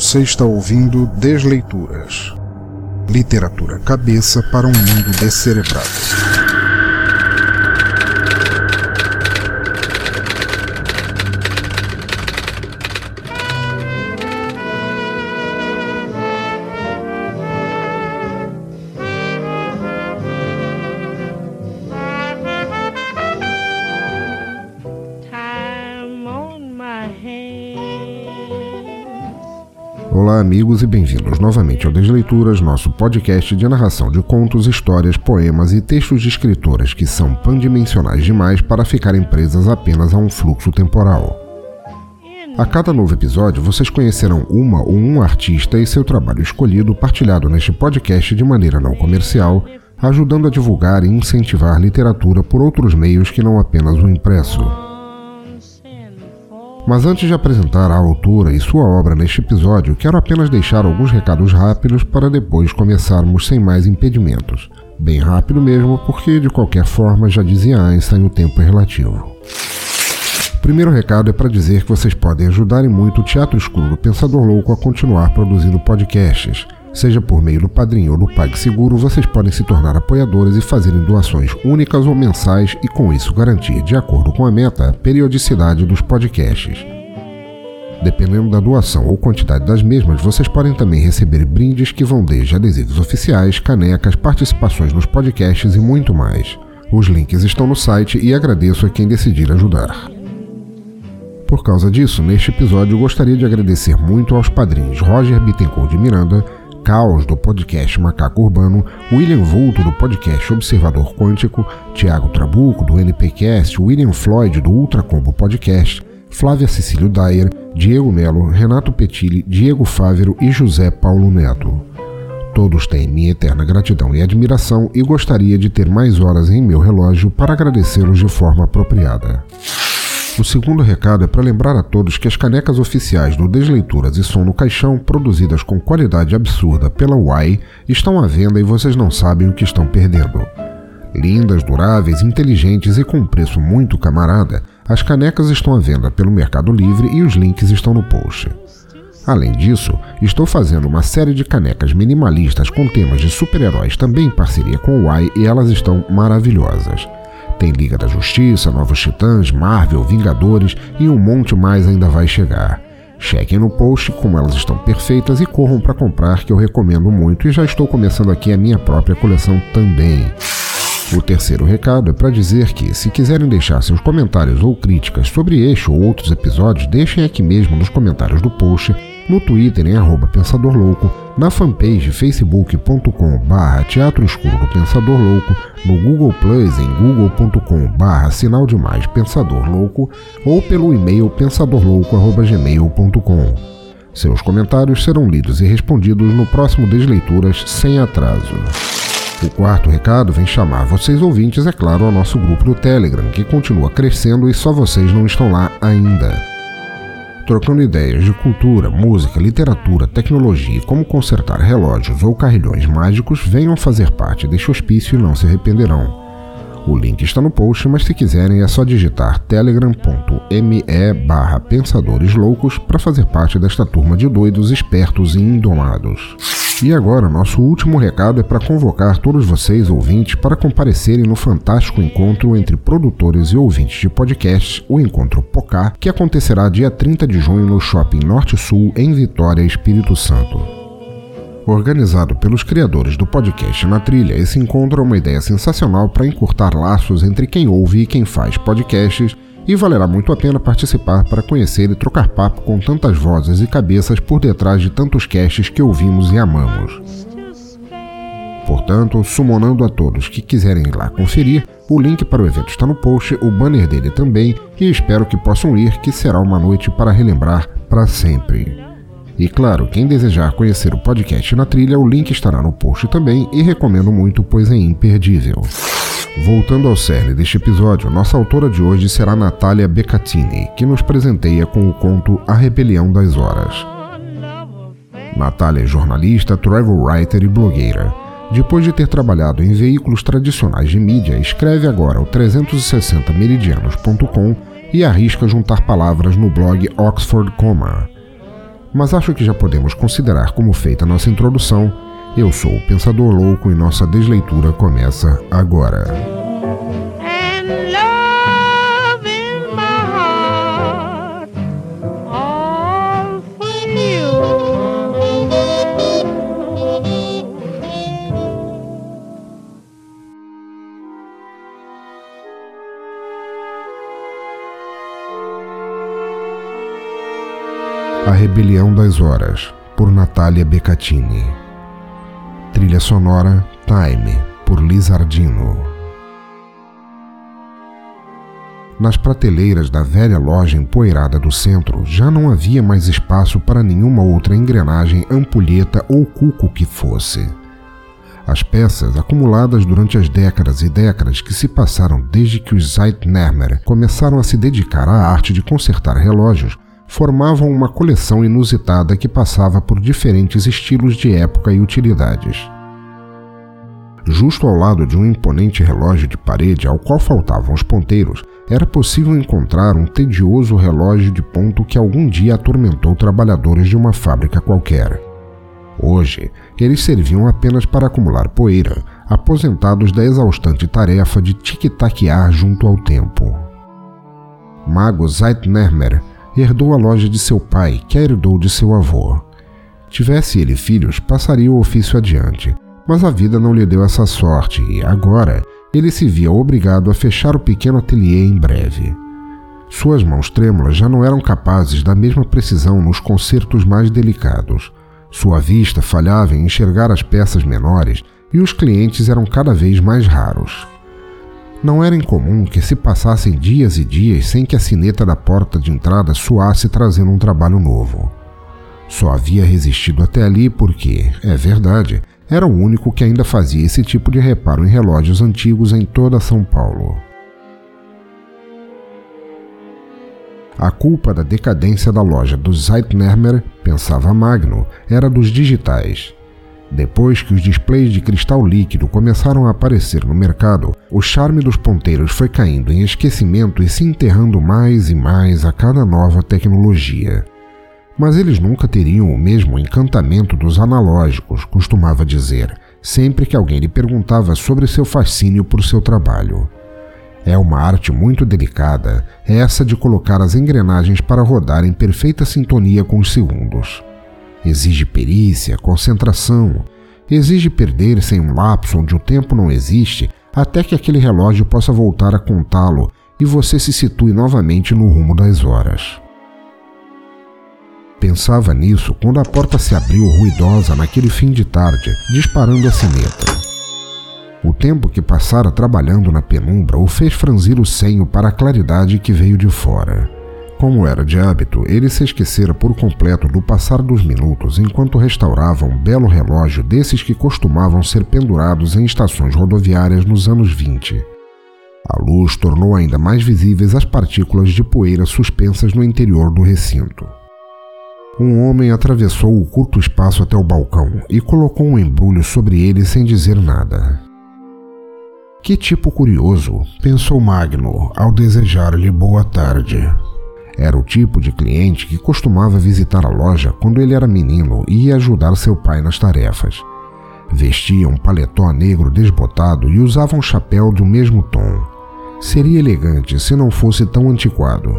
Você está ouvindo Desleituras. Literatura cabeça para um mundo descerebrado. Amigos, e bem-vindos novamente ao Desleituras, nosso podcast de narração de contos, histórias, poemas e textos de escritoras que são pandimensionais demais para ficarem presas apenas a um fluxo temporal. A cada novo episódio, vocês conhecerão uma ou um artista e seu trabalho escolhido partilhado neste podcast de maneira não comercial, ajudando a divulgar e incentivar literatura por outros meios que não apenas o impresso. Mas antes de apresentar a autora e sua obra neste episódio, quero apenas deixar alguns recados rápidos para depois começarmos sem mais impedimentos. Bem rápido mesmo, porque de qualquer forma já dizia Einstein o tempo é relativo. Primeiro recado é para dizer que vocês podem ajudar muito o Teatro Escuro do Pensador Louco a continuar produzindo podcasts. Seja por meio do Padrinho ou do PagSeguro, vocês podem se tornar apoiadores e fazerem doações únicas ou mensais e com isso garantir, de acordo com a meta, a periodicidade dos podcasts. Dependendo da doação ou quantidade das mesmas, vocês podem também receber brindes que vão desde adesivos oficiais, canecas, participações nos podcasts e muito mais. Os links estão no site e agradeço a quem decidir ajudar. Por causa disso, neste episódio gostaria de agradecer muito aos padrinhos Roger Bittencourt de Miranda, Caos, do podcast Macaco Urbano, William Vulto, do podcast Observador Quântico, Tiago Trabuco, do NPcast, William Floyd, do Ultra Combo Podcast, Flávia Cecílio Dyer, Diego Melo, Renato Petilli, Diego Fávero e José Paulo Neto. Todos têm minha eterna gratidão e admiração e gostaria de ter mais horas em meu relógio para agradecê-los de forma apropriada. O segundo recado é para lembrar a todos que as canecas oficiais do Desleituras e Som no Caixão, produzidas com qualidade absurda pela Uai, estão à venda e vocês não sabem o que estão perdendo. Lindas, duráveis, inteligentes e com um preço muito camarada, as canecas estão à venda pelo Mercado Livre e os links estão no post. Além disso, estou fazendo uma série de canecas minimalistas com temas de super-heróis também em parceria com o Uai e elas estão maravilhosas. Tem Liga da Justiça, Novos Titãs, Marvel, Vingadores e um monte mais ainda vai chegar. Chequem no post como elas estão perfeitas e corram para comprar que eu recomendo muito e já estou começando aqui a minha própria coleção também. O terceiro recado é para dizer que, se quiserem deixar seus comentários ou críticas sobre este ou outros episódios, deixem aqui mesmo nos comentários do post no Twitter em arroba Pensador Louco, na fanpage facebook.com barra Teatro Escuro do Pensador Louco, no Google Plus em google.com barra Sinal Demais Pensador Louco ou pelo e-mail pensadorlouco.gmail.com. Seus comentários serão lidos e respondidos no próximo Desleituras sem atraso. O quarto recado vem chamar vocês ouvintes, é claro, ao nosso grupo do Telegram, que continua crescendo e só vocês não estão lá ainda trocando ideias de cultura, música, literatura, tecnologia e como consertar relógios ou carrilhões mágicos, venham fazer parte deste hospício e não se arrependerão. O link está no post, mas se quiserem é só digitar telegram.me barra pensadores loucos para fazer parte desta turma de doidos, espertos e indomados. E agora, nosso último recado é para convocar todos vocês, ouvintes, para comparecerem no fantástico encontro entre produtores e ouvintes de podcasts, o Encontro Pocá, que acontecerá dia 30 de junho no Shopping Norte Sul, em Vitória, Espírito Santo. Organizado pelos criadores do podcast Na Trilha, esse encontro é uma ideia sensacional para encurtar laços entre quem ouve e quem faz podcasts e valerá muito a pena participar para conhecer e trocar papo com tantas vozes e cabeças por detrás de tantos casts que ouvimos e amamos. Portanto, sumonando a todos que quiserem ir lá conferir, o link para o evento está no post, o banner dele também, e espero que possam ir, que será uma noite para relembrar para sempre. E claro, quem desejar conhecer o podcast na trilha, o link estará no post também e recomendo muito, pois é imperdível. Voltando ao cerne deste episódio, nossa autora de hoje será Natália Beccatini, que nos presenteia com o conto A Rebelião das Horas. Natália é jornalista, travel writer e blogueira. Depois de ter trabalhado em veículos tradicionais de mídia, escreve agora o 360meridianos.com e arrisca juntar palavras no blog Oxford Comma. mas acho que já podemos considerar como feita nossa introdução. Eu sou o Pensador Louco e nossa desleitura começa agora. A Rebelião das Horas, por Natália Beccatini. Trilha sonora Time, por Lizardino. Nas prateleiras da velha loja empoeirada do centro já não havia mais espaço para nenhuma outra engrenagem, ampulheta ou cuco que fosse. As peças, acumuladas durante as décadas e décadas que se passaram desde que os Zeitnermer começaram a se dedicar à arte de consertar relógios, formavam uma coleção inusitada que passava por diferentes estilos de época e utilidades. Justo ao lado de um imponente relógio de parede ao qual faltavam os ponteiros, era possível encontrar um tedioso relógio de ponto que algum dia atormentou trabalhadores de uma fábrica qualquer. Hoje, eles serviam apenas para acumular poeira, aposentados da exaustante tarefa de tic-taquear junto ao tempo. Mago Zeitnermer herdou a loja de seu pai, que a herdou de seu avô. Tivesse ele filhos, passaria o ofício adiante, mas a vida não lhe deu essa sorte e, agora, ele se via obrigado a fechar o pequeno ateliê em breve. Suas mãos trêmulas já não eram capazes da mesma precisão nos concertos mais delicados. Sua vista falhava em enxergar as peças menores e os clientes eram cada vez mais raros. Não era incomum que se passassem dias e dias sem que a sineta da porta de entrada soasse trazendo um trabalho novo. Só havia resistido até ali porque, é verdade, era o único que ainda fazia esse tipo de reparo em relógios antigos em toda São Paulo. A culpa da decadência da loja do Zeitnermer, pensava Magno, era dos digitais. Depois que os displays de cristal líquido começaram a aparecer no mercado, o charme dos ponteiros foi caindo em esquecimento e se enterrando mais e mais a cada nova tecnologia. Mas eles nunca teriam o mesmo encantamento dos analógicos, costumava dizer, sempre que alguém lhe perguntava sobre seu fascínio por seu trabalho. É uma arte muito delicada, essa de colocar as engrenagens para rodar em perfeita sintonia com os segundos. Exige perícia, concentração. Exige perder-se em um lapso onde o tempo não existe até que aquele relógio possa voltar a contá-lo e você se situe novamente no rumo das horas. Pensava nisso quando a porta se abriu ruidosa naquele fim de tarde, disparando a sineta. O tempo que passara trabalhando na penumbra o fez franzir o senho para a claridade que veio de fora. Como era de hábito, ele se esquecera por completo do passar dos minutos enquanto restaurava um belo relógio desses que costumavam ser pendurados em estações rodoviárias nos anos 20. A luz tornou ainda mais visíveis as partículas de poeira suspensas no interior do recinto. Um homem atravessou o curto espaço até o balcão e colocou um embrulho sobre ele sem dizer nada. Que tipo curioso, pensou Magno ao desejar-lhe boa tarde. Era o tipo de cliente que costumava visitar a loja quando ele era menino e ia ajudar seu pai nas tarefas. Vestia um paletó negro desbotado e usava um chapéu do mesmo tom. Seria elegante se não fosse tão antiquado.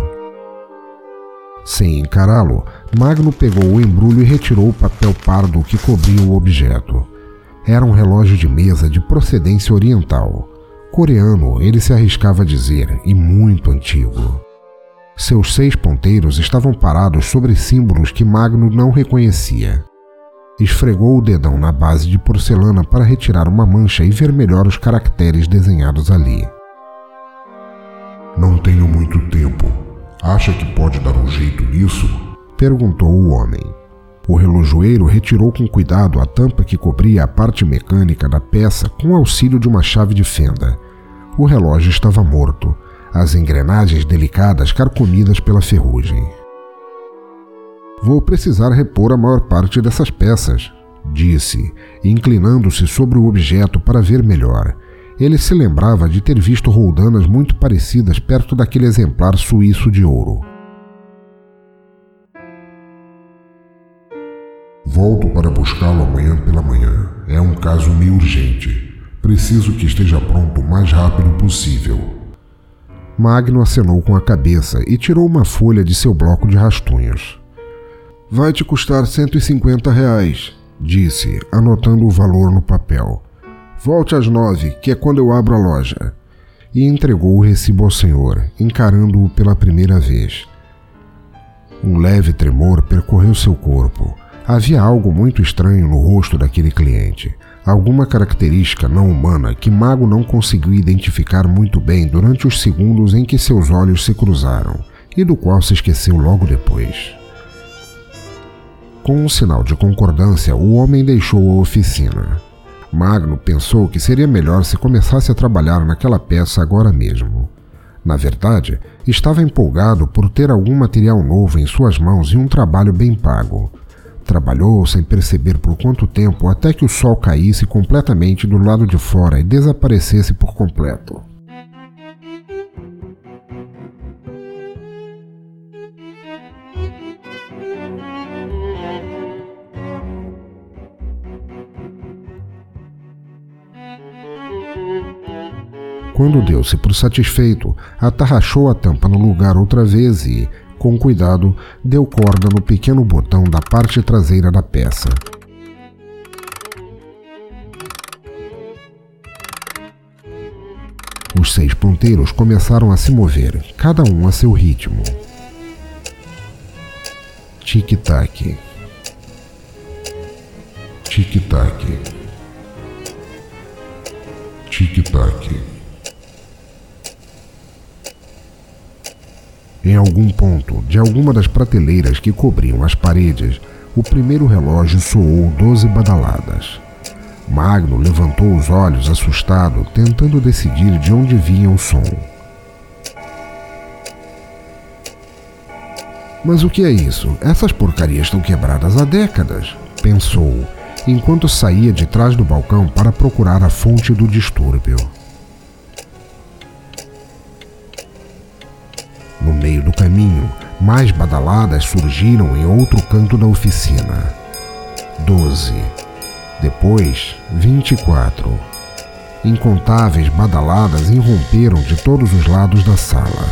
Sem encará-lo, Magno pegou o embrulho e retirou o papel pardo que cobria o objeto. Era um relógio de mesa de procedência oriental. Coreano, ele se arriscava a dizer, e muito antigo. Seus seis ponteiros estavam parados sobre símbolos que Magno não reconhecia. Esfregou o dedão na base de porcelana para retirar uma mancha e ver melhor os caracteres desenhados ali. Não tenho muito tempo. Acha que pode dar um jeito nisso? perguntou o homem. O relojoeiro retirou com cuidado a tampa que cobria a parte mecânica da peça com auxílio de uma chave de fenda. O relógio estava morto, as engrenagens delicadas carcomidas pela ferrugem. Vou precisar repor a maior parte dessas peças, disse, inclinando-se sobre o objeto para ver melhor. Ele se lembrava de ter visto roldanas muito parecidas perto daquele exemplar suíço de ouro. Volto para buscá-lo amanhã pela manhã. É um caso meio urgente. Preciso que esteja pronto o mais rápido possível. Magno acenou com a cabeça e tirou uma folha de seu bloco de rastunhos. Vai te custar 150 reais, disse, anotando o valor no papel. Volte às nove, que é quando eu abro a loja. E entregou o recibo ao senhor, encarando-o pela primeira vez. Um leve tremor percorreu seu corpo. Havia algo muito estranho no rosto daquele cliente, alguma característica não humana que Mago não conseguiu identificar muito bem durante os segundos em que seus olhos se cruzaram, e do qual se esqueceu logo depois. Com um sinal de concordância, o homem deixou a oficina. Magno pensou que seria melhor se começasse a trabalhar naquela peça agora mesmo. Na verdade, estava empolgado por ter algum material novo em suas mãos e um trabalho bem pago. Trabalhou sem perceber por quanto tempo até que o sol caísse completamente do lado de fora e desaparecesse por completo. Quando deu-se por satisfeito, atarrachou a tampa no lugar outra vez e, com cuidado, deu corda no pequeno botão da parte traseira da peça. Os seis ponteiros começaram a se mover, cada um a seu ritmo. Tic-tac. Tic-tac. Tic-tac. Em algum ponto de alguma das prateleiras que cobriam as paredes, o primeiro relógio soou doze badaladas. Magno levantou os olhos assustado, tentando decidir de onde vinha o som. Mas o que é isso? Essas porcarias estão quebradas há décadas, pensou, enquanto saía de trás do balcão para procurar a fonte do distúrbio. Meio do caminho, mais badaladas surgiram em outro canto da oficina. Doze. Depois, vinte e quatro. Incontáveis badaladas irromperam de todos os lados da sala.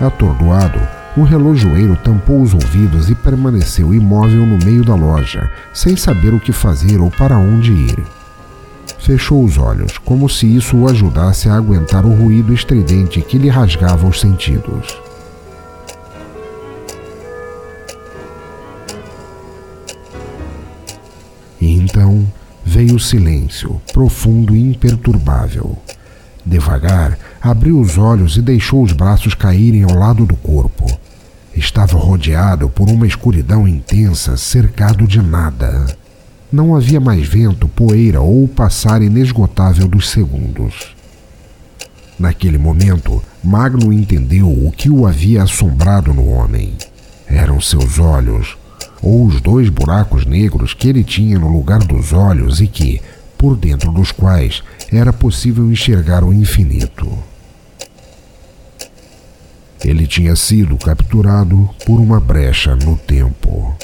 Atordoado, o relojoeiro tampou os ouvidos e permaneceu imóvel no meio da loja, sem saber o que fazer ou para onde ir. Fechou os olhos, como se isso o ajudasse a aguentar o ruído estridente que lhe rasgava os sentidos. Veio o silêncio, profundo e imperturbável. Devagar, abriu os olhos e deixou os braços caírem ao lado do corpo. Estava rodeado por uma escuridão intensa, cercado de nada. Não havia mais vento, poeira ou o passar inesgotável dos segundos. Naquele momento, Magno entendeu o que o havia assombrado no homem. Eram seus olhos, ou os dois buracos negros que ele tinha no lugar dos olhos e que, por dentro dos quais, era possível enxergar o infinito. Ele tinha sido capturado por uma brecha no tempo.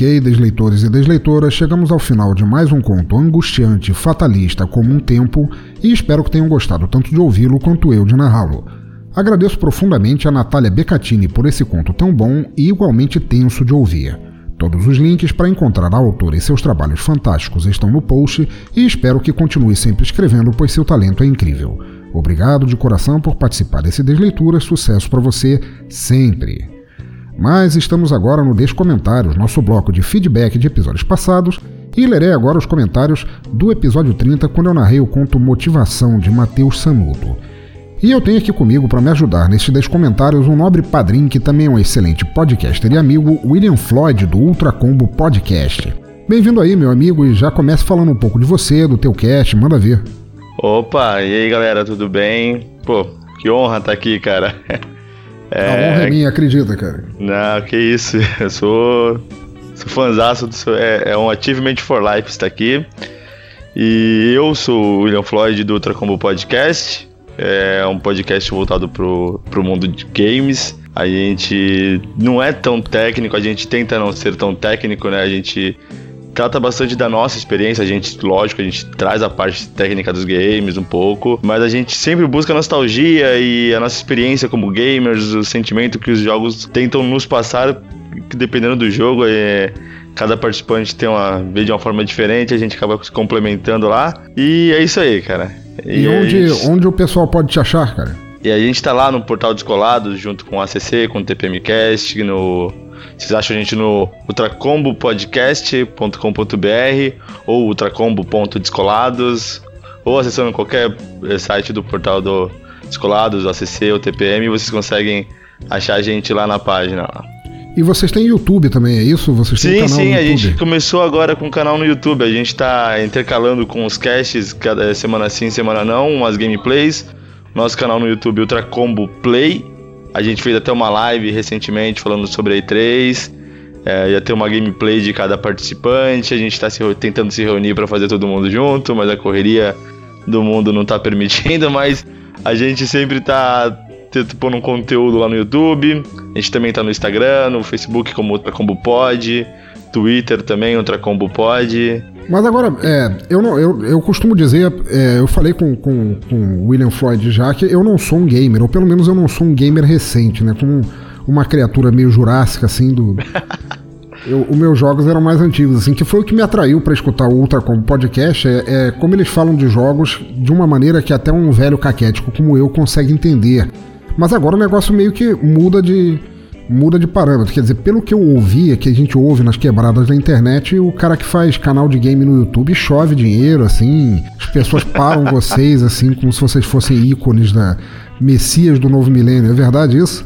Ok, desleitores e desleitoras, chegamos ao final de mais um conto angustiante, fatalista como um tempo, e espero que tenham gostado tanto de ouvi-lo quanto eu de narrá-lo. Agradeço profundamente a Natália Beccatini por esse conto tão bom e igualmente tenso de ouvir. Todos os links para encontrar a autora e seus trabalhos fantásticos estão no post e espero que continue sempre escrevendo, pois seu talento é incrível. Obrigado de coração por participar desse Desleitura, sucesso para você sempre! Mas estamos agora no Descomentários, nosso bloco de feedback de episódios passados, e lerei agora os comentários do episódio 30, quando eu narrei o conto Motivação de Matheus Sanudo. E eu tenho aqui comigo para me ajudar nesses 10 comentários um nobre padrinho que também é um excelente podcaster e amigo, William Floyd, do Ultra Combo Podcast. bem-vindo aí, meu amigo, e já comece falando um pouco de você, do teu cast, manda ver. Opa, e aí galera, tudo bem? Pô, que honra estar tá aqui, cara. É... A honra é minha, acredita, cara. Não, que isso, eu sou, sou fãzaço, do, é, é um Achievement for Life estar aqui. E eu sou o William Floyd do Ultra Combo Podcast, é um podcast voltado pro, pro mundo de games. A gente não é tão técnico, a gente tenta não ser tão técnico, né? A gente trata bastante da nossa experiência. A gente, lógico, a gente traz a parte técnica dos games um pouco, mas a gente sempre busca nostalgia e a nossa experiência como gamers, o sentimento que os jogos tentam nos passar, que dependendo do jogo, é cada participante tem uma vê de uma forma diferente, a gente acaba se complementando lá. E é isso aí, cara. E, e onde, gente... onde o pessoal pode te achar, cara? E a gente tá lá no Portal Descolados, junto com o ACC, com o TPMcast, no... Vocês acham a gente no ultracombopodcast.com.br ou ultracombo.descolados ou acessando qualquer eh, site do Portal do Descolados, do ACC ou TPM, vocês conseguem achar a gente lá na página. E vocês têm YouTube também, é isso? Vocês têm sim, um sim, a gente começou agora com o canal no YouTube. A gente está intercalando com os casts, cada semana sim, semana não, umas gameplays nosso canal no YouTube Ultra Combo Play. A gente fez até uma live recentemente falando sobre a E3. É, ia ter uma gameplay de cada participante. A gente está tentando se reunir para fazer todo mundo junto, mas a correria do mundo não está permitindo. Mas a gente sempre está pondo um conteúdo lá no YouTube. A gente também está no Instagram, no Facebook como Ultra Combo Pod, Twitter também, Ultra Combo Pod. Mas agora, é, eu, não, eu, eu costumo dizer, é, eu falei com, com, com William Floyd já que eu não sou um gamer, ou pelo menos eu não sou um gamer recente, né? Como uma criatura meio jurássica, assim, do. Eu, os meus jogos eram mais antigos, assim, que foi o que me atraiu para escutar o Ultra como podcast, é, é, como eles falam de jogos de uma maneira que até um velho caquético como eu consegue entender. Mas agora o negócio meio que muda de, muda de parâmetro. Quer dizer, pelo que eu ouvia, que a gente ouve nas quebradas da internet, o cara que faz canal de game no YouTube chove dinheiro, assim. As pessoas param vocês, assim, como se vocês fossem ícones da Messias do novo milênio. É verdade isso?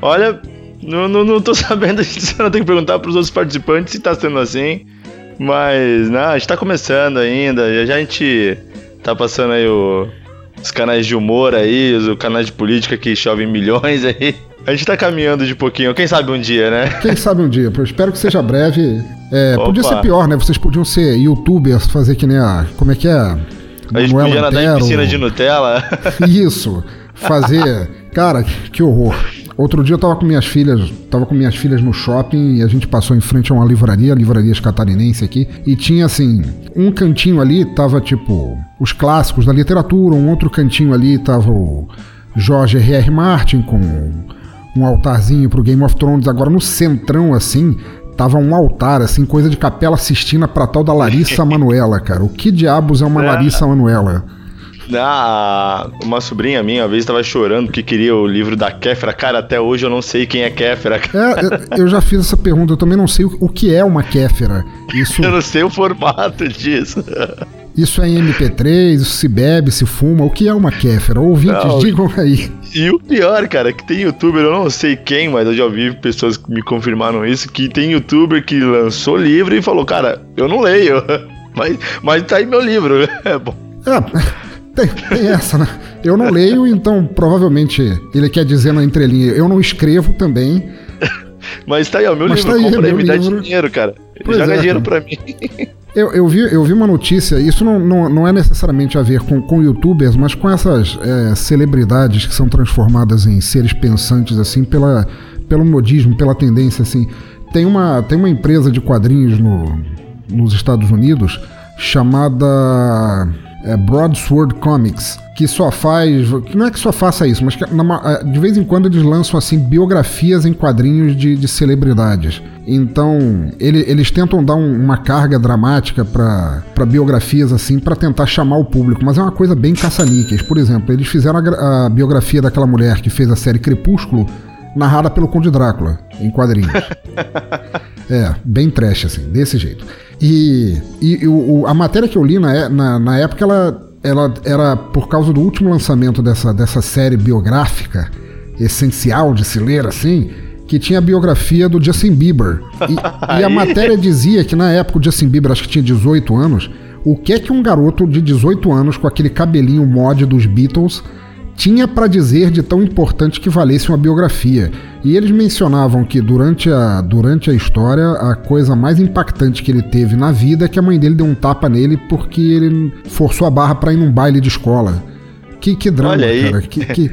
Olha, não, não, não tô sabendo, você não tem que perguntar pros outros participantes se tá sendo assim. Mas, não, a gente tá começando ainda, já a gente tá passando aí o, os canais de humor aí, os canais de política que chovem milhões aí. A gente tá caminhando de pouquinho, quem sabe um dia, né? Quem sabe um dia, eu espero que seja breve. É, podia ser pior, né? Vocês podiam ser youtubers, fazer que nem a. Como é que é? A gente Manuela podia nadar em piscina de Nutella. Isso. Fazer. Cara, que horror. Outro dia eu tava com minhas filhas, tava com minhas filhas no shopping e a gente passou em frente a uma livraria, a livraria catarinense aqui, e tinha assim, um cantinho ali tava tipo os clássicos da literatura, um outro cantinho ali tava o George R.R. Martin com um altarzinho pro Game of Thrones. Agora no centrão, assim, tava um altar, assim, coisa de capela Sistina pra tal da Larissa Manuela, cara. O que diabos é uma é. Larissa Manuela? Ah, uma sobrinha minha uma vez estava chorando porque queria o livro da Kéfera. Cara, até hoje eu não sei quem é Kéfera. É, eu já fiz essa pergunta, eu também não sei o que é uma Kéfera. Isso... Eu não sei o formato disso. Isso é em MP3, isso se bebe, se fuma. O que é uma kéfera? Ouvintes, não, digam aí. E o pior, cara, é que tem youtuber, eu não sei quem, mas eu já ouvi pessoas que me confirmaram isso, que tem youtuber que lançou livro e falou, cara, eu não leio, mas, mas tá aí meu livro. É bom. É, tem, tem essa, né? Eu não leio, então provavelmente ele quer dizer na entrelinha, eu não escrevo também. Mas tá aí, ó, meu mas livro, tá aí, compra aí, me livro. dá dinheiro, cara. Pois Joga é, dinheiro cara. pra mim. Eu, eu, vi, eu vi uma notícia, isso não, não, não é necessariamente a ver com, com youtubers, mas com essas é, celebridades que são transformadas em seres pensantes, assim, pela, pelo modismo, pela tendência, assim. Tem uma, tem uma empresa de quadrinhos no, nos Estados Unidos chamada é, Broadsword Comics, que só faz. Que não é que só faça isso, mas que na, de vez em quando eles lançam assim biografias em quadrinhos de, de celebridades. Então, ele, eles tentam dar um, uma carga dramática para biografias assim, para tentar chamar o público, mas é uma coisa bem caça-níqueis. Por exemplo, eles fizeram a, a biografia daquela mulher que fez a série Crepúsculo, narrada pelo Conde Drácula, em quadrinhos. é, bem trash, assim, desse jeito. E, e o, a matéria que eu li na, na, na época, ela, ela era por causa do último lançamento dessa, dessa série biográfica, essencial de se ler, assim, que tinha a biografia do Justin Bieber. E, e, a matéria dizia que na época o Justin Bieber acho que tinha 18 anos. O que é que um garoto de 18 anos com aquele cabelinho mod dos Beatles tinha para dizer de tão importante que valesse uma biografia? E eles mencionavam que durante a, durante a história a coisa mais impactante que ele teve na vida é que a mãe dele deu um tapa nele porque ele forçou a barra para ir num baile de escola. Que, que drama, Olha aí. cara. Que, que,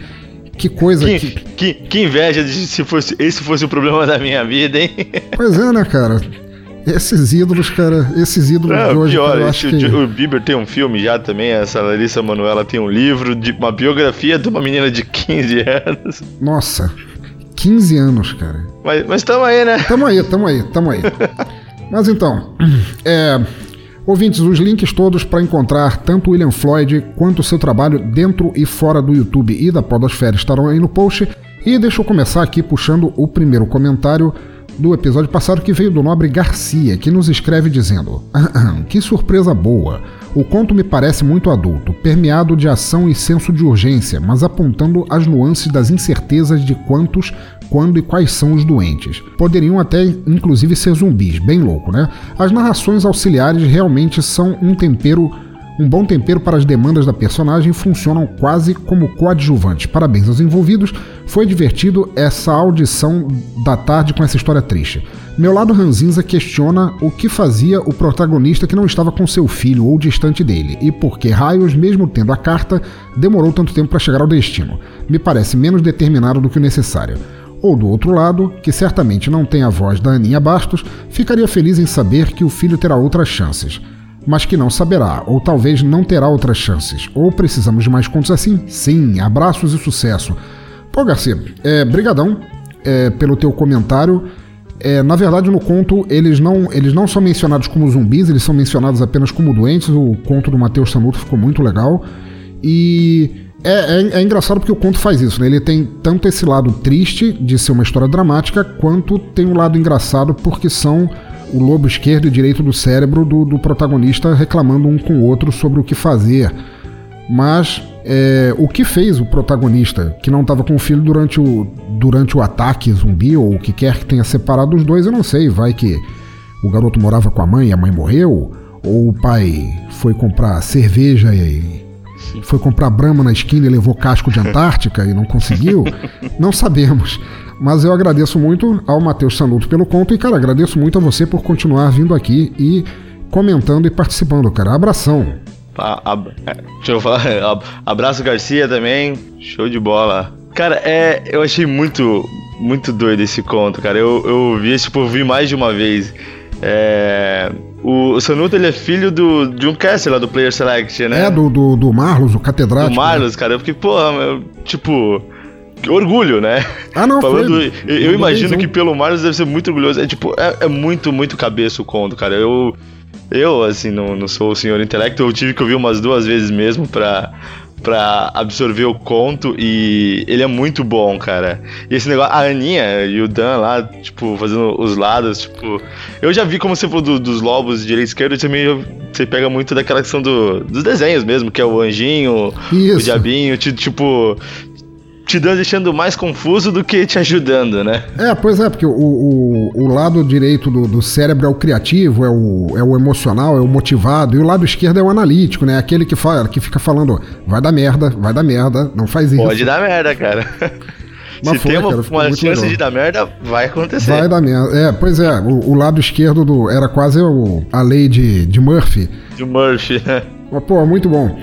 que coisa. Que, que... que, que inveja de se fosse, esse fosse o problema da minha vida, hein? Pois é, né, cara? Esses ídolos, cara, esses ídolos Não, de hoje. Pior, cara, esse, que... o Bieber tem um filme já também, essa Larissa Manoela tem um livro, de uma biografia de uma menina de 15 anos. Nossa, 15 anos, cara. Mas, mas tamo aí, né? Tamo aí, tamo aí, tamo aí. mas então, é, Ouvintes, os links todos para encontrar tanto William Floyd quanto o seu trabalho dentro e fora do YouTube e da Podosfera estarão aí no post. E deixa eu começar aqui puxando o primeiro comentário do episódio passado que veio do nobre Garcia, que nos escreve dizendo: Que surpresa boa! O conto me parece muito adulto, permeado de ação e senso de urgência, mas apontando as nuances das incertezas de quantos quando e quais são os doentes. Poderiam até, inclusive, ser zumbis, bem louco, né? As narrações auxiliares realmente são um tempero um bom tempero para as demandas da personagem funcionam quase como coadjuvantes. Parabéns aos envolvidos. Foi divertido essa audição da tarde com essa história triste. Meu lado ranzinza questiona o que fazia o protagonista que não estava com seu filho ou distante dele, e por que raios, mesmo tendo a carta, demorou tanto tempo para chegar ao destino. Me parece menos determinado do que o necessário. Ou do outro lado, que certamente não tem a voz da Aninha Bastos, ficaria feliz em saber que o filho terá outras chances. Mas que não saberá, ou talvez não terá outras chances. Ou precisamos de mais contos assim? Sim, abraços e sucesso. Pô, Garcia, é, brigadão é, pelo teu comentário. É, na verdade, no conto, eles não, eles não são mencionados como zumbis, eles são mencionados apenas como doentes. O conto do Matheus Sanuto ficou muito legal. E é, é, é, engraçado porque o conto faz isso, né? Ele tem tanto esse lado triste de ser uma história dramática, quanto tem um lado engraçado porque são o lobo esquerdo e direito do cérebro do, do protagonista reclamando um com o outro sobre o que fazer. Mas é, o que fez o protagonista, que não estava com o filho durante o, durante o ataque zumbi, ou o que quer que tenha separado os dois, eu não sei. Vai que o garoto morava com a mãe e a mãe morreu, ou o pai foi comprar cerveja e foi comprar Brahma na esquina e levou casco de Antártica e não conseguiu? Não sabemos. Mas eu agradeço muito ao Matheus Sanuto pelo conto e, cara, agradeço muito a você por continuar vindo aqui e comentando e participando, cara. Abração. É, deixa eu falar. Abraço Garcia também. Show de bola. Cara, é, eu achei muito, muito doido esse conto, cara. Eu, eu vi, tipo, eu vi mais de uma vez. É, o, o Sanuto ele é filho do, de um caster lá do Player Select, né? É, do, do, do Marlos, o catedrático. Do Marlos, né? cara. Eu fiquei, pô, tipo. Orgulho, né? Ah, não, Falando, foi. Eu, eu imagino que pelo Marlos deve ser muito orgulhoso. É tipo, é, é muito, muito cabeça o conto, cara. Eu. Eu, assim, não, não sou o senhor intelecto, eu tive que ouvir umas duas vezes mesmo pra, pra absorver o conto e ele é muito bom, cara. E esse negócio, a Aninha e o Dan lá, tipo, fazendo os lados, tipo. Eu já vi como você falou do, dos lobos de direita e esquerda, também você pega muito daquela questão do, dos desenhos mesmo, que é o anjinho, Isso. o diabinho, tipo, te deixando mais confuso do que te ajudando, né? É, pois é, porque o, o, o lado direito do, do, cérebro é o criativo, é o, é o emocional, é o motivado, e o lado esquerdo é o analítico, né? Aquele que, fala, que fica falando, vai dar merda, vai dar merda, não faz isso. Pode dar merda, cara. Mas Se foi, tem uma, cara, uma chance legal. de dar merda, vai acontecer. Vai dar merda. É, pois é, o, o lado esquerdo do. Era quase o, a lei de, de Murphy. De Murphy, né? Pô, muito bom.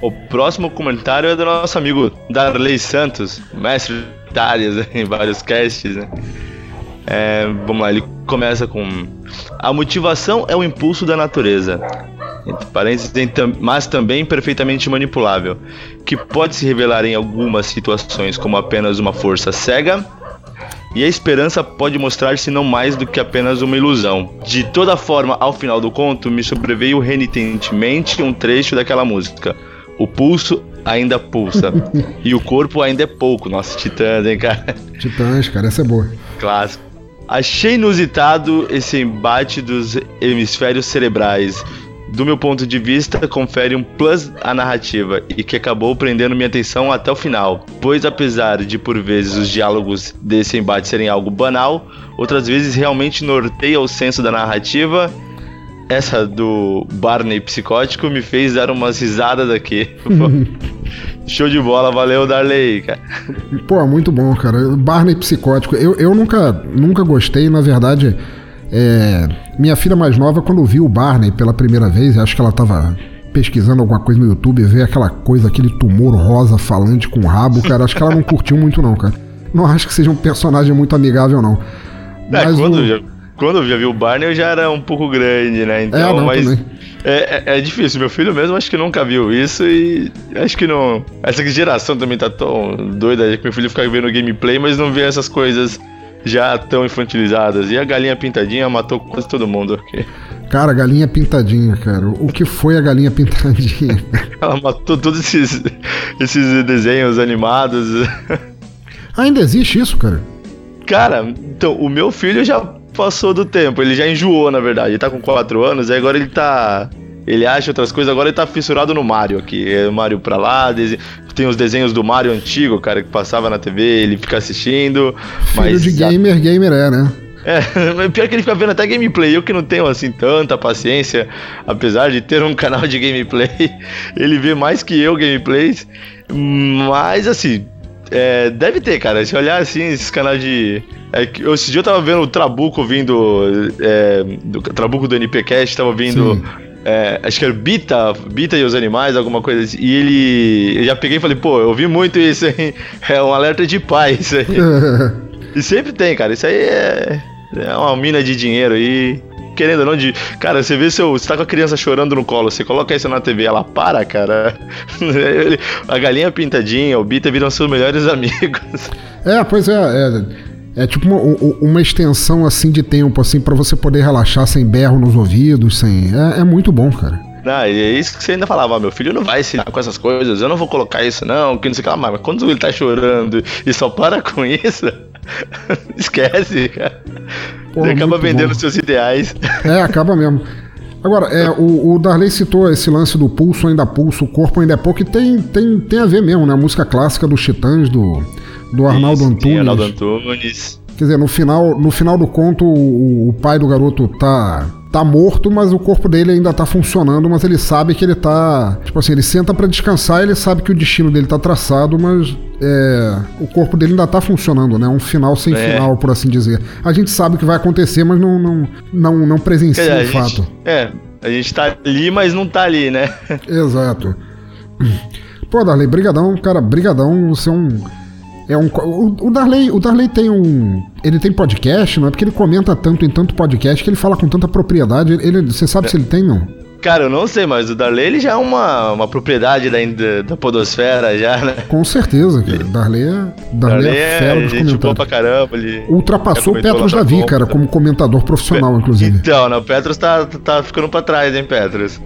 O próximo comentário é do nosso amigo Darley Santos, mestre de áreas em vários casts, né? É, vamos lá, ele começa com A motivação é o impulso da natureza, entre parênteses, mas também perfeitamente manipulável, que pode se revelar em algumas situações como apenas uma força cega, e a esperança pode mostrar-se não mais do que apenas uma ilusão. De toda forma, ao final do conto, me sobreveio renitentemente um trecho daquela música o pulso ainda pulsa. e o corpo ainda é pouco. Nossa, Titãs, hein, cara? Titãs, cara, essa é boa. Clássico. Achei inusitado esse embate dos hemisférios cerebrais. do meu ponto de vista, confere um plus à narrativa e que acabou prendendo minha atenção até o final. Pois, apesar de por vezes os diálogos desse embate serem algo banal, outras vezes realmente norteia o senso da narrativa. Essa do Barney psicótico me fez dar umas risadas aqui. Show de bola, valeu, Darley, cara. Pô, muito bom, cara. Barney psicótico. Eu, eu nunca, nunca gostei, na verdade. É, minha filha mais nova, quando viu o Barney pela primeira vez, acho que ela tava pesquisando alguma coisa no YouTube, vê aquela coisa, aquele tumor rosa falante com rabo, cara. Acho que ela não curtiu muito, não, cara. Não acho que seja um personagem muito amigável, não. É, mas quando, o... quando eu já vi o Barney, eu já era um pouco grande, né? Então, é, não, mas. É, é, é, difícil, meu filho mesmo acho que nunca viu isso e acho que não. Essa geração também tá tão doida que meu filho fica vendo gameplay, mas não vê essas coisas já tão infantilizadas. E a galinha pintadinha matou quase todo mundo aqui. Cara, galinha pintadinha, cara. O que foi a galinha pintadinha? Ela matou todos esses, esses desenhos animados. Ainda existe isso, cara? Cara, então, o meu filho já passou do tempo. Ele já enjoou, na verdade. Ele tá com 4 anos, e agora ele tá ele acha outras coisas, agora ele tá fissurado no Mario aqui. É o Mario pra lá, tem os desenhos do Mario antigo, cara, que passava na TV, ele fica assistindo. Filho de gamer, gamer é, né? É, pior que ele fica vendo até gameplay. Eu que não tenho assim tanta paciência, apesar de ter um canal de gameplay, ele vê mais que eu gameplays. Mas assim, é, deve ter, cara. Se olhar assim, esses canais de. É, esse dia eu tava vendo o Trabuco vindo. É, do Trabuco do NPcast, tava vindo. É, acho que era Bita, Bita e os Animais, alguma coisa assim. E ele. Eu já peguei e falei, pô, eu ouvi muito isso aí. É um alerta de pai, isso aí. e sempre tem, cara. Isso aí é. É uma mina de dinheiro aí. Querendo ou não, de. Cara, você vê seu. Você tá com a criança chorando no colo, você coloca isso na TV, ela para, cara. a galinha pintadinha, o Bita viram seus melhores amigos. É, pois é. é é tipo uma, uma, extensão assim de tempo, assim, para você poder relaxar sem berro nos ouvidos, sem. É, é muito bom, cara. Ah, e é isso que você ainda falava, meu filho não vai ensinar com essas coisas, eu não vou colocar isso não, que não sei o que lá, mas quando ele tá chorando e só para com isso, esquece, cara. Você acaba vendendo bom. seus ideais. É, acaba mesmo. Agora, é, o, o Darley citou esse lance do pulso ainda pulso, o corpo ainda é pouco, e tem, tem, tem a ver mesmo, né? A música clássica dos Titãs, do do Arnaldo Isso, Antunes. Arnaldo Antunes. Quer dizer, no final, no final do conto, o, o, pai do garoto tá, tá morto, mas o corpo dele ainda tá funcionando, mas ele sabe que ele tá. Tipo assim, ele senta para descansar, ele sabe que o destino dele tá traçado, mas é, o corpo dele ainda tá funcionando, né? Um final sem é. final, por assim dizer. A gente sabe o que vai acontecer, mas não, não, não, não presencia dizer, o fato. Gente, é, a gente tá ali, mas não tá ali, né? Exato. Pô, Darley, brigadão, cara, brigadão, você é um é um, o, o, Darley, o Darley tem um. Ele tem podcast, não é porque ele comenta tanto em tanto podcast que ele fala com tanta propriedade. Ele, você sabe se ele tem, não? Cara, eu não sei, mas o Darley ele já é uma, uma propriedade da, da podosfera, já, né? Com certeza, cara. Darley é, Darley, Darley é fera é, dos comentários. pra caramba, ele Ultrapassou o Petros Davi, cara, como comentador profissional, inclusive. Então, né, o Petros tá, tá ficando pra trás, hein, Petros?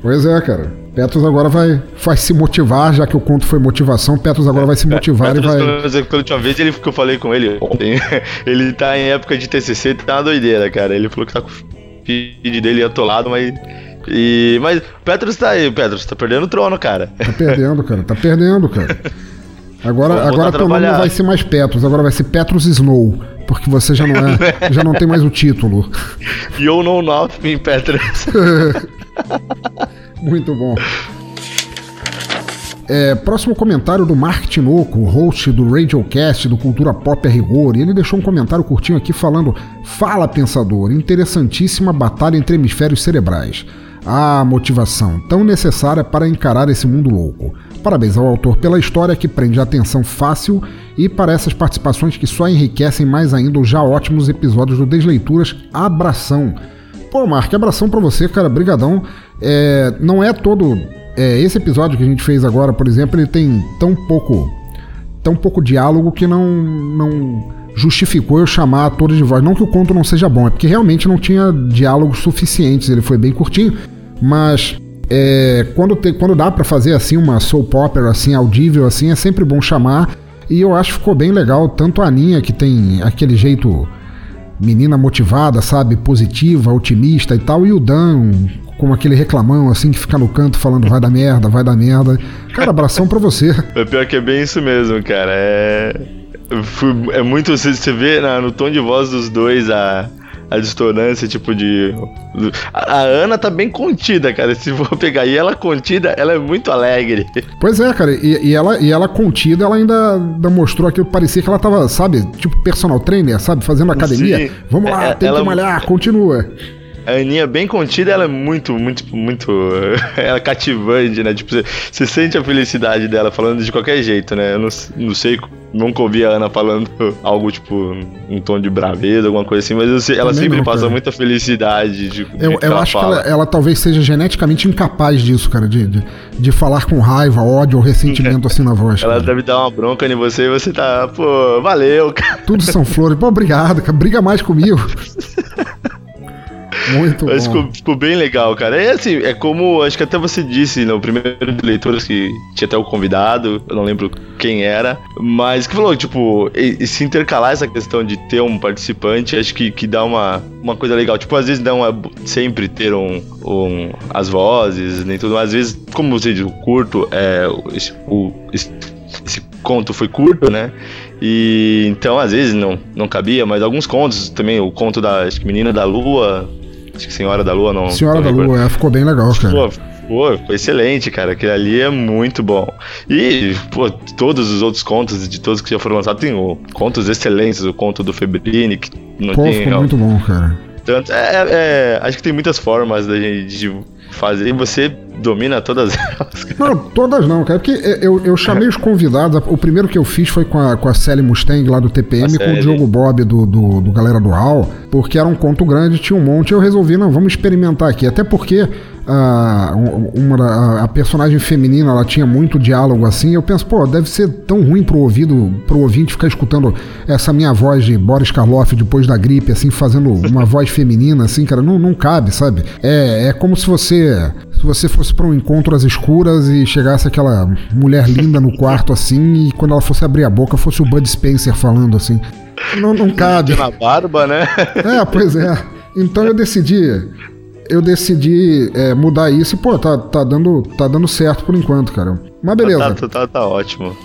pois é, cara. Petros agora vai, vai se motivar, já que o conto foi motivação, Petros agora vai se é, motivar Petros, e vai. Pela última vez ele, que eu falei com ele ontem, ele tá em época de TCC, tá uma doideira, cara. Ele falou que tá com o feed dele atolado, mas. E, mas Petros tá aí, Petros, tá perdendo o trono, cara. Tá perdendo, cara, tá perdendo, cara. Agora, agora teu nome não vai ser mais Petros, agora vai ser Petros Snow, porque você já não é, já não tem mais o título. You know nothing, Petros. Muito bom. É, próximo comentário do Mark Tinoco, host do Radiocast do Cultura Pop a Rigor, ele deixou um comentário curtinho aqui falando: Fala, pensador, interessantíssima batalha entre hemisférios cerebrais. Ah, motivação, tão necessária para encarar esse mundo louco. Parabéns ao autor pela história que prende a atenção fácil e para essas participações que só enriquecem mais ainda os já ótimos episódios do Desleituras. Abração! Pô, Mark, abração para você, cara, brigadão. É, não é todo. É, esse episódio que a gente fez agora, por exemplo, ele tem tão pouco. tão pouco diálogo que não. não justificou eu chamar atores de voz. Não que o conto não seja bom, é porque realmente não tinha diálogos suficientes, ele foi bem curtinho, mas é, quando, te, quando dá para fazer assim uma soap opera assim audível assim é sempre bom chamar e eu acho que ficou bem legal tanto a Aninha que tem aquele jeito menina motivada, sabe? Positiva, otimista e tal. E o Dan, com aquele reclamão assim que fica no canto falando vai dar merda, vai dar merda. Cara, abração pra você. É pior que é bem isso mesmo, cara. É. É muito. Você vê no tom de voz dos dois a a dissonância, tipo de. A, Ana tá bem contida, cara. Se for pegar e ela contida, ela é muito alegre. Pois é, cara. E, e ela, e ela contida, ela ainda, ainda mostrou aquilo que parecia que ela tava, sabe, tipo personal trainer, sabe, fazendo academia. Sim. Vamos lá, é, tem ela... que malhar, continua. A Aninha bem contida, ela é muito, muito, muito. ela é cativante, né? Tipo, você, sente a felicidade dela falando de qualquer jeito, né? Eu não, não sei, nunca ouvi a Ana falando algo tipo um tom de braveza, alguma coisa assim, mas sei, ela sempre não, passa cara. muita felicidade. De, eu, eu acho fala. que ela, ela, talvez seja geneticamente incapaz disso, cara, de, de, de falar com raiva, ódio ou ressentimento assim na voz. Ela cara. deve dar uma bronca em você e você tá, pô, valeu, cara. Tudo são flores. Pô, obrigado, cara. Briga mais comigo. Muito Mas bom. Ficou, ficou, bem legal, cara. É assim, é como acho que até você disse no primeiro de leituras que tinha até o convidado, eu não lembro quem era, mas que falou, tipo, e, e se intercalar essa questão de ter um participante, acho que, que dá uma, uma coisa legal. Tipo, às vezes não é sempre ter um, um as vozes, nem tudo, mas às vezes, como você diz, o curto, é, esse, o, esse, esse conto foi curto, né? E então às vezes não, não cabia, mas alguns contos também, o conto da acho que Menina da Lua, Acho que Senhora da Lua não. Senhora da Lua, é, ficou bem legal, cara. Pô, pô, excelente, cara. Aquele ali é muito bom. E, pô, todos os outros contos, de todos que já foram lançados, tem o, contos excelentes. O conto do Febrini, que não pô, tem. Ficou muito bom, cara. Tanto, é, é, é, acho que tem muitas formas da gente de fazer e você domina todas elas. Não, todas não, cara. Porque eu, eu chamei os convidados. O primeiro que eu fiz foi com a, com a Sally Mustang lá do TPM, com o Diogo Bob do, do, do Galera do Al, porque era um conto grande, tinha um monte. Eu resolvi, não, vamos experimentar aqui. Até porque a, uma, a personagem feminina ela tinha muito diálogo assim. Eu penso, pô, deve ser tão ruim pro ouvido, pro ouvinte ficar escutando essa minha voz de Boris Karloff depois da gripe, assim, fazendo uma voz feminina, assim, cara, não, não cabe, sabe? É, é como se você se você fosse para um encontro às escuras e chegasse aquela mulher linda no quarto assim e quando ela fosse abrir a boca fosse o Bud Spencer falando assim. Não, não cabe. Na barba, né? É, pois é. Então eu decidi eu decidi é, mudar isso e, pô, tá, tá, dando, tá dando certo por enquanto, cara. Mas beleza. Tá, tá, tá ótimo.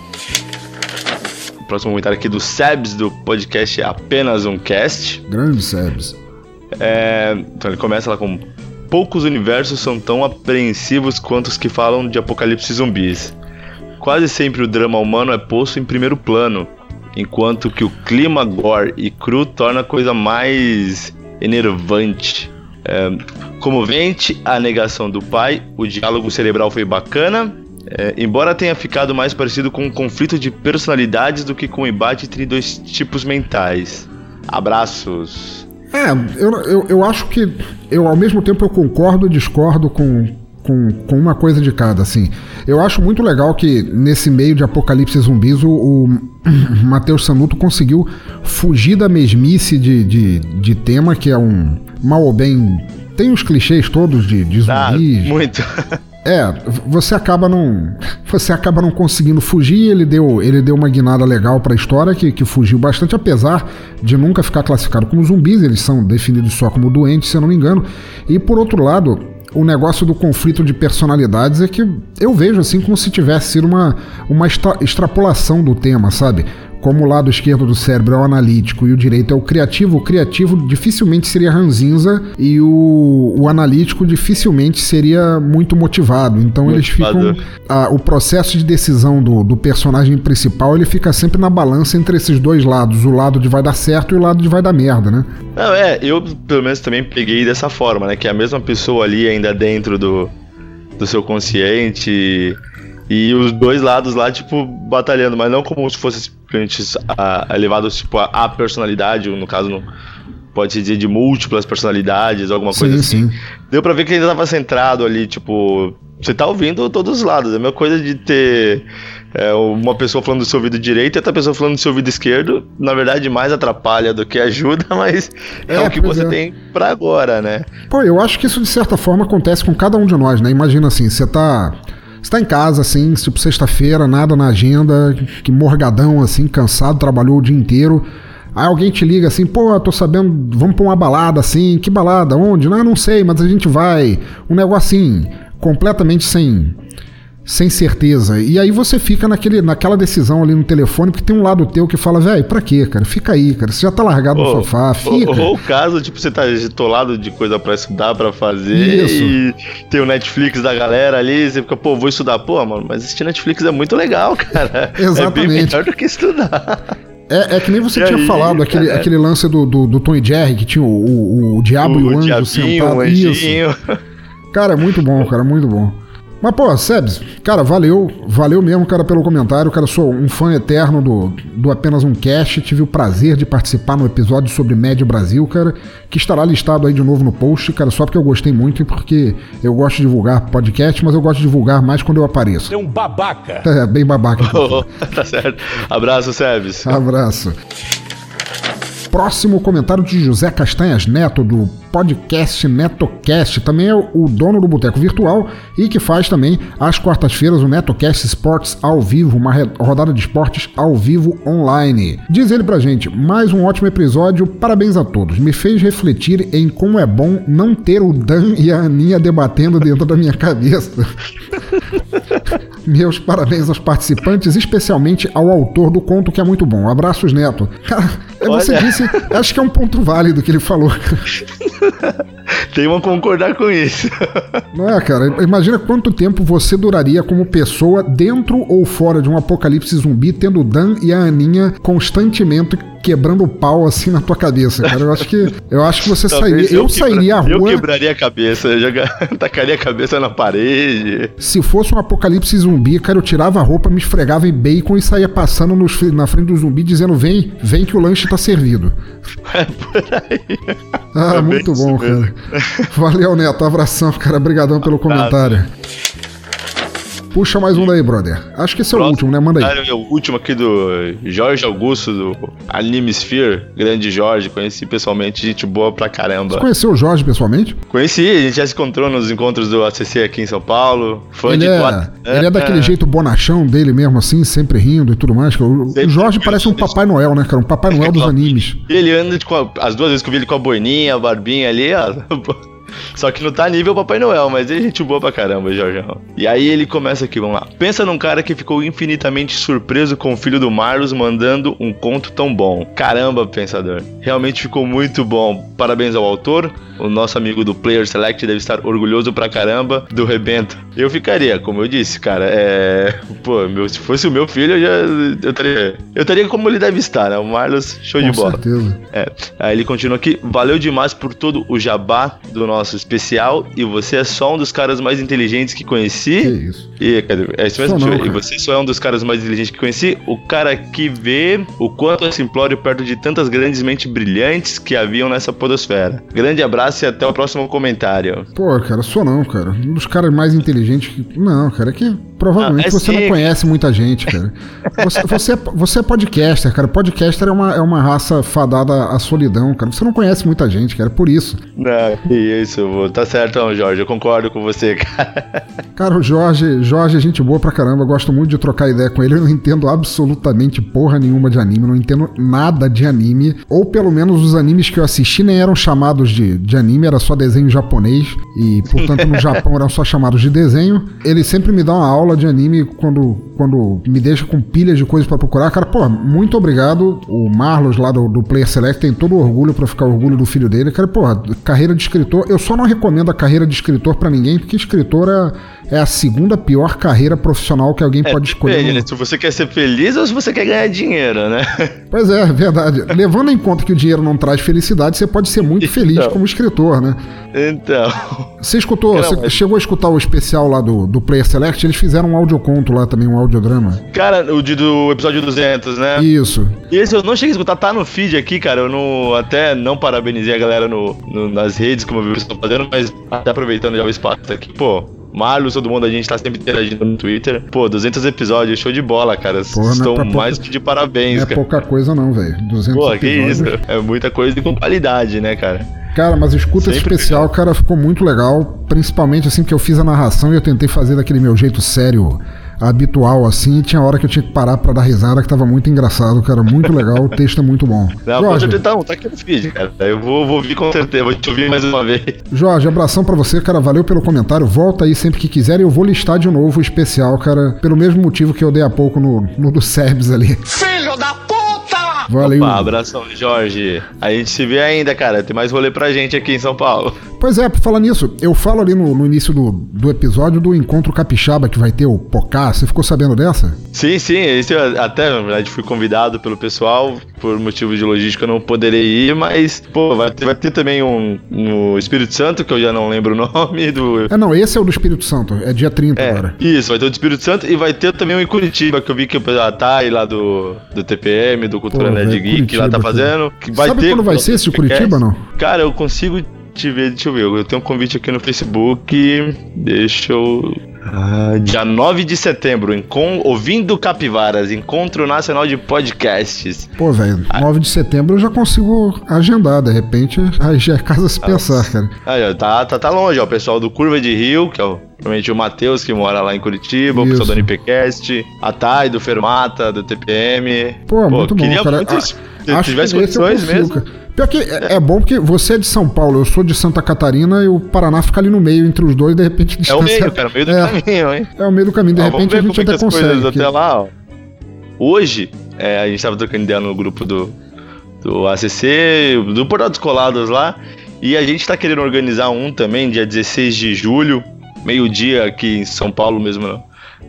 O próximo comentário aqui do Sebs, do podcast Apenas um Cast. Grande Sebs. É, então ele começa lá com poucos universos são tão apreensivos quanto os que falam de apocalipse zumbis. Quase sempre o drama humano é posto em primeiro plano, enquanto que o clima gore e cru torna a coisa mais enervante. É, comovente, a negação do pai, o diálogo cerebral foi bacana, é, embora tenha ficado mais parecido com um conflito de personalidades do que com um embate entre dois tipos mentais. Abraços. É, eu, eu, eu acho que eu ao mesmo tempo eu concordo e discordo com, com, com uma coisa de cada, assim. Eu acho muito legal que nesse meio de Apocalipse Zumbis o, o Matheus Sanuto conseguiu fugir da mesmice de, de, de tema, que é um mal ou bem. Tem os clichês todos de, de ah, zumbis. Ah, muito. É, você acaba não, você acaba não conseguindo fugir. Ele deu, ele deu uma guinada legal para a história que, que fugiu bastante, apesar de nunca ficar classificado como zumbis. Eles são definidos só como doentes, se eu não me engano. E por outro lado, o negócio do conflito de personalidades é que eu vejo assim como se tivesse sido uma, uma extra, extrapolação do tema, sabe? Como o lado esquerdo do cérebro é o analítico e o direito é o criativo, o criativo dificilmente seria ranzinza e o, o analítico dificilmente seria muito motivado. Então motivado. eles ficam. A, o processo de decisão do, do personagem principal ele fica sempre na balança entre esses dois lados: o lado de vai dar certo e o lado de vai dar merda, né? Não, é, eu pelo menos também peguei dessa forma, né? Que é a mesma pessoa ali ainda dentro do, do seu consciente. E os dois lados lá, tipo, batalhando, mas não como se fosse simplesmente elevados tipo, a, personalidade, no caso, no, pode se dizer de múltiplas personalidades, alguma sim, coisa assim. Sim. Deu pra ver que ele tava centrado ali, tipo. Você tá ouvindo todos os lados. É a mesma coisa de ter é, uma pessoa falando do seu ouvido direito e outra pessoa falando do seu ouvido esquerdo. Na verdade, mais atrapalha do que ajuda, mas é, é o que você é. tem para agora, né? Pô, eu acho que isso de certa forma acontece com cada um de nós, né? Imagina assim, você tá está em casa, assim, tipo sexta-feira, nada na agenda, que morgadão, assim, cansado, trabalhou o dia inteiro. Aí alguém te liga assim, pô, tô sabendo, vamos pra uma balada assim, que balada? Onde? Não, não sei, mas a gente vai. Um assim, completamente sem sem certeza. E aí você fica naquele, naquela decisão ali no telefone, porque tem um lado teu que fala, velho, pra quê, cara? Fica aí, cara. Você já tá largado no sofá, fica. Ou, o caso, tipo, você tá atolado de coisa pra estudar, pra fazer, Isso. e tem o Netflix da galera ali, você fica, pô, vou estudar. Pô, mano, mas assistir Netflix é muito legal, cara. Exatamente. É bem melhor do que estudar. É, é, que nem você e tinha aí, falado, aquele, aquele lance do, do, do, Tom e Jerry, que tinha o, o, o diabo o, e o anjo sentado. Isso. Cara, é muito bom, cara, muito bom. Mas, pô, Sebs, cara, valeu, valeu mesmo, cara, pelo comentário. Cara, sou um fã eterno do, do Apenas um Cast. Tive o prazer de participar no episódio sobre Médio Brasil, cara, que estará listado aí de novo no post, cara, só porque eu gostei muito e porque eu gosto de divulgar podcast, mas eu gosto de divulgar mais quando eu apareço. É um babaca. É, bem babaca. Tá certo. Abraço, Sebs. Abraço. Próximo comentário de José Castanhas Neto, do podcast NetoCast, também é o dono do Boteco Virtual e que faz também às quartas-feiras o NetoCast Sports ao vivo, uma rodada de esportes ao vivo online. Diz ele pra gente, mais um ótimo episódio, parabéns a todos. Me fez refletir em como é bom não ter o Dan e a Aninha debatendo dentro da minha cabeça. Meus parabéns aos participantes, especialmente ao autor do conto, que é muito bom. Abraços, Neto. Cara, você Olha. disse, acho que é um ponto válido que ele falou. Tem uma concordar com isso. Não é, cara? Imagina quanto tempo você duraria como pessoa dentro ou fora de um apocalipse zumbi, tendo o Dan e a Aninha constantemente quebrando o pau assim na tua cabeça, cara. Eu acho que, eu acho que você sairia. Eu, eu sairia à rua. Eu quebraria a cabeça, eu joga, tacaria a cabeça na parede. Se fosse um apocalipse zumbi, cara, eu tirava a roupa, me esfregava em bacon e saía passando nos, na frente do zumbi dizendo: vem, vem que o lanche tá servido. É por aí. Ah, é muito bom, cara. Valeu, Neto. Abração, cara. Obrigadão pelo comentário. Puxa mais um daí, brother. Acho que esse é o último, né? Manda aí. O último aqui do Jorge Augusto, do Anime Sphere. Grande Jorge, conheci pessoalmente, gente boa pra caramba. Você conheceu o Jorge pessoalmente? Conheci, a gente já se encontrou nos encontros do ACC aqui em São Paulo. Fã ele de é. Ele é daquele é. jeito bonachão dele mesmo, assim, sempre rindo e tudo mais. O, o Jorge parece um Papai Noel, né, cara? Um Papai Noel dos animes. E ele anda com a, as duas vezes que eu vi ele com a boininha, a barbinha ali, ó. Só que não tá nível Papai Noel, mas é gente boa pra caramba, Jorgeão. E aí ele começa aqui, vamos lá. Pensa num cara que ficou infinitamente surpreso com o filho do Marlos mandando um conto tão bom. Caramba, pensador. Realmente ficou muito bom. Parabéns ao autor. O nosso amigo do Player Select deve estar orgulhoso pra caramba do Rebento. Eu ficaria, como eu disse, cara. É. Pô, meu, se fosse o meu filho, eu já. Eu estaria. Eu estaria como ele deve estar, né? O Marlos, show com de bola. Certeza. É. Aí ele continua aqui. Valeu demais por todo o jabá do nosso especial. E você é só um dos caras mais inteligentes que conheci. Que isso? E? É isso mesmo? Não, e você só é um dos caras mais inteligentes que conheci. O cara que vê o quanto é simplório perto de tantas grandes mentes brilhantes que haviam nessa podosfera. Grande abraço e até o próximo comentário. Pô, cara, sou não, cara. Um dos caras mais inteligentes que. Não, cara, é que provavelmente ah, é você sim. não conhece muita gente, cara. Você, você, é, você é podcaster, cara. Podcaster é uma, é uma raça fadada à solidão, cara. Você não conhece muita gente, cara, por isso. Não, isso, tá certo, não, Jorge. Eu concordo com você, cara. Cara, o Jorge, Jorge é gente boa pra caramba. Eu gosto muito de trocar ideia com ele. Eu não entendo absolutamente porra nenhuma de anime. não entendo nada de anime. Ou pelo menos os animes que eu assisti nem eram chamados de, de anime, era só desenho japonês. E, portanto, no Japão eram só chamados de desenho. Ele sempre me dá uma aula de anime quando, quando me deixa com pilhas de coisas para procurar. Cara, pô, muito obrigado. O Marlos lá do, do Player Select tem todo o orgulho para ficar orgulho do filho dele. Cara, pô, carreira de escritor. Eu só não recomendo a carreira de escritor para ninguém, porque escritor é é a segunda pior carreira profissional que alguém é, pode escolher. Depende, né? Se você quer ser feliz ou se você quer ganhar dinheiro, né? Pois é, verdade. Levando em conta que o dinheiro não traz felicidade, você pode ser muito então, feliz como escritor, né? Então. Você escutou, não, você chegou a escutar o especial lá do, do Player Select? Eles fizeram um audioconto lá também, um audiodrama. Cara, o de, do episódio 200, né? Isso. E esse eu não cheguei a escutar, tá no feed aqui, cara. Eu não, até não parabenizei a galera no, no nas redes, como eu vi vocês estão fazendo, mas até aproveitando já o espaço aqui. Pô, Marlos, todo mundo, a gente tá sempre interagindo no Twitter. Pô, 200 episódios, show de bola, cara. Porra, Estão é mais que de parabéns, não é cara. pouca coisa não, velho. 200 Pô, episódios. que isso. É muita coisa e com qualidade, né, cara? Cara, mas escuta esse especial, cara, ficou muito legal. Principalmente assim que eu fiz a narração e eu tentei fazer daquele meu jeito sério habitual assim. Tinha hora que eu tinha que parar pra dar risada, que tava muito engraçado, cara. Muito legal, o texto é muito bom. Não, Jorge, pode tá aqui no feed, cara. Eu vou, vou ouvir com certeza, vou te ouvir mais uma vez. Jorge, abração pra você, cara. Valeu pelo comentário. Volta aí sempre que quiser e eu vou listar de novo o especial, cara. Pelo mesmo motivo que eu dei há pouco no, no do Serbs ali. Filho da puta! Valeu. Opa, abração, Jorge. A gente se vê ainda, cara. Tem mais rolê pra gente aqui em São Paulo. Pois é, por falar nisso, eu falo ali no, no início do, do episódio do Encontro Capixaba que vai ter o Pocá. Você ficou sabendo dessa? Sim, sim. Esse eu até, na verdade, fui convidado pelo pessoal. Por motivo de logística, eu não poderei ir, mas, pô, vai ter, vai ter também um no Espírito Santo, que eu já não lembro o nome do. É, não, esse é o do Espírito Santo. É dia 30 é, agora. Isso, vai ter o do Espírito Santo e vai ter também um em Curitiba, que eu vi que a Thay lá do, do TPM, do Cultura Nerd Geek, lá tá fazendo. Que vai Sabe ter, quando vai ser esse Curitiba, não? Cara, eu consigo te ver, deixa eu ver. Eu tenho um convite aqui no Facebook. Deixa eu. Ah, dia 9 de setembro, ouvindo Capivaras, Encontro Nacional de Podcasts. Pô, velho, 9 de setembro eu já consigo agendar, de repente aí já é casa se pensar, cara. Aí, tá, tá, tá longe, ó, o pessoal do Curva de Rio, que é o, provavelmente o Matheus, que mora lá em Curitiba, Isso. o pessoal do NPcast, a Thay, do Fermata, do TPM. Pô, Pô muito bom, cara. Muito, a, se tivesse condições mesmo. Pior que é, é, bom porque você é de São Paulo, eu sou de Santa Catarina e o Paraná fica ali no meio entre os dois, de repente distância... É o meio, cara, o meio do é, caminho, hein? É o meio do caminho, de ó, repente a gente até consegue. Até lá, ó. Hoje, é, a gente tava trocando ideia no grupo do, do ACC, do Portal dos Colados lá, e a gente tá querendo organizar um também, dia 16 de julho, meio-dia aqui em São Paulo mesmo,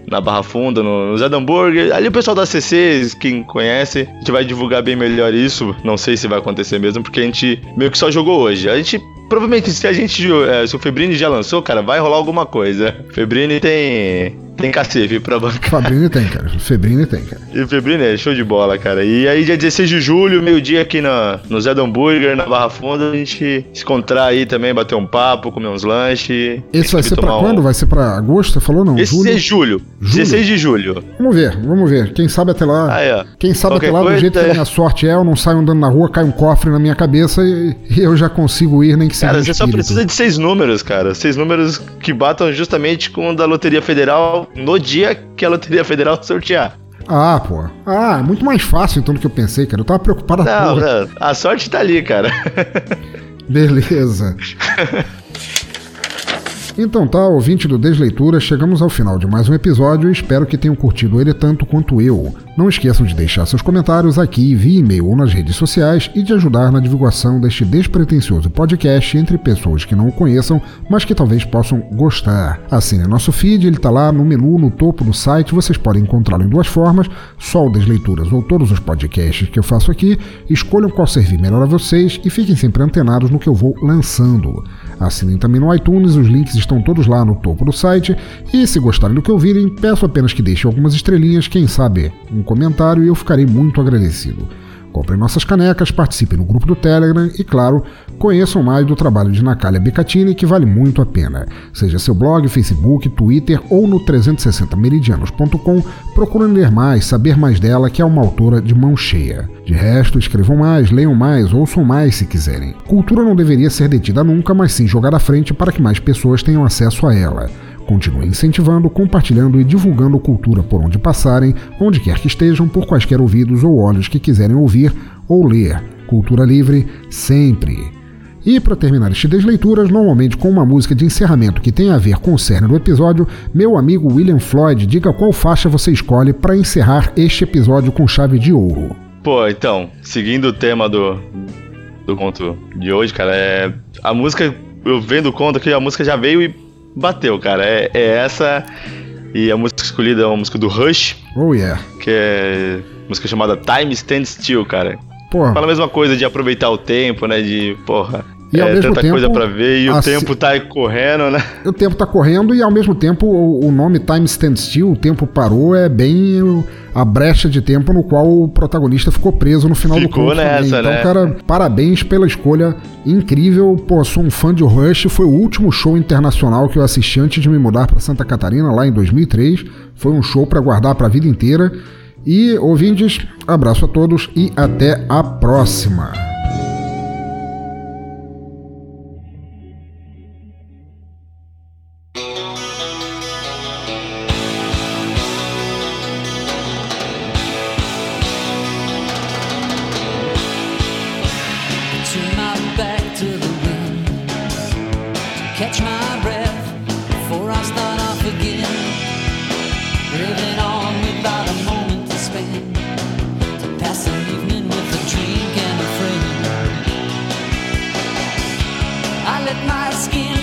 na Barra Funda, no, no Zé Hambúrguer. Ali o pessoal da CC, quem conhece, a gente vai divulgar bem melhor isso. Não sei se vai acontecer mesmo, porque a gente meio que só jogou hoje. A gente provavelmente se a gente. É, se o Febrini já lançou, cara, vai rolar alguma coisa. Febrini tem tem cacife pra bancar. Fabrini tem, cara. Febrini tem, cara. E o Febrini é show de bola, cara. E aí, dia 16 de julho, meio-dia aqui na, no Zé do Hambúrguer, na Barra Funda, a gente se encontrar aí também, bater um papo, comer uns lanches. Esse vai ser pra quando? Vai ser pra agosto? Você falou não? Esse julho? é julho. julho. 16 de julho. Vamos ver, vamos ver. Quem sabe até lá. Ah, é. Quem sabe Qualquer até lá, do jeito é... que a minha sorte é, eu não saio andando na rua, cai um cofre na minha cabeça e, e eu já consigo ir, nem que seja. Cara, você só precisa de seis números, cara. Seis números que batam justamente com o da Loteria Federal no dia que a Loteria Federal sortear. Ah, pô. Ah, muito mais fácil então do que eu pensei, cara. Eu tava preocupado. Não, não, a sorte tá ali, cara. Beleza. Então tá, ouvinte do Desleitura, chegamos ao final de mais um episódio e espero que tenham curtido ele tanto quanto eu. Não esqueçam de deixar seus comentários aqui via e-mail ou nas redes sociais e de ajudar na divulgação deste despretensioso podcast entre pessoas que não o conheçam, mas que talvez possam gostar. Assine nosso feed, ele tá lá no menu no topo do site, vocês podem encontrá-lo em duas formas, só o Desleituras ou todos os podcasts que eu faço aqui, escolham qual servir melhor a vocês e fiquem sempre antenados no que eu vou lançando. Assinem também no iTunes, os links estão todos lá no topo do site. E se gostarem do que ouvirem, peço apenas que deixem algumas estrelinhas, quem sabe um comentário, e eu ficarei muito agradecido. Comprem nossas canecas, participem no grupo do Telegram e, claro, conheçam mais do trabalho de Natália Becatini, que vale muito a pena. Seja seu blog, Facebook, Twitter ou no 360meridianos.com, procurem ler mais, saber mais dela, que é uma autora de mão cheia. De resto, escrevam mais, leiam mais, ouçam mais se quiserem. Cultura não deveria ser detida nunca, mas sim jogada à frente para que mais pessoas tenham acesso a ela. Continue incentivando, compartilhando e divulgando cultura por onde passarem, onde quer que estejam, por quaisquer ouvidos ou olhos que quiserem ouvir ou ler. Cultura livre sempre. E para terminar este Desleituras, normalmente com uma música de encerramento que tem a ver com o cerne do episódio, meu amigo William Floyd, diga qual faixa você escolhe para encerrar este episódio com chave de ouro. Pô, então, seguindo o tema do, do conto de hoje, cara, é. A música, eu vendo o conto que a música já veio e bateu, cara. É, é, essa. E a música escolhida é uma música do Rush. Oh, yeah. Que é música chamada Time Stand Still, cara. Porra. Fala a mesma coisa de aproveitar o tempo, né? De, porra. E é, tanta tempo, coisa para ver e o tempo tá correndo, né? O tempo tá correndo e ao mesmo tempo o, o nome Time Stand Still, o tempo parou, é bem a brecha de tempo no qual o protagonista ficou preso no final ficou do conto. Nessa, então, né? cara, parabéns pela escolha incrível. Pô, sou um fã de Rush, foi o último show internacional que eu assisti antes de me mudar para Santa Catarina lá em 2003. Foi um show para guardar para a vida inteira. E ouvintes, abraço a todos e até a próxima. my skin.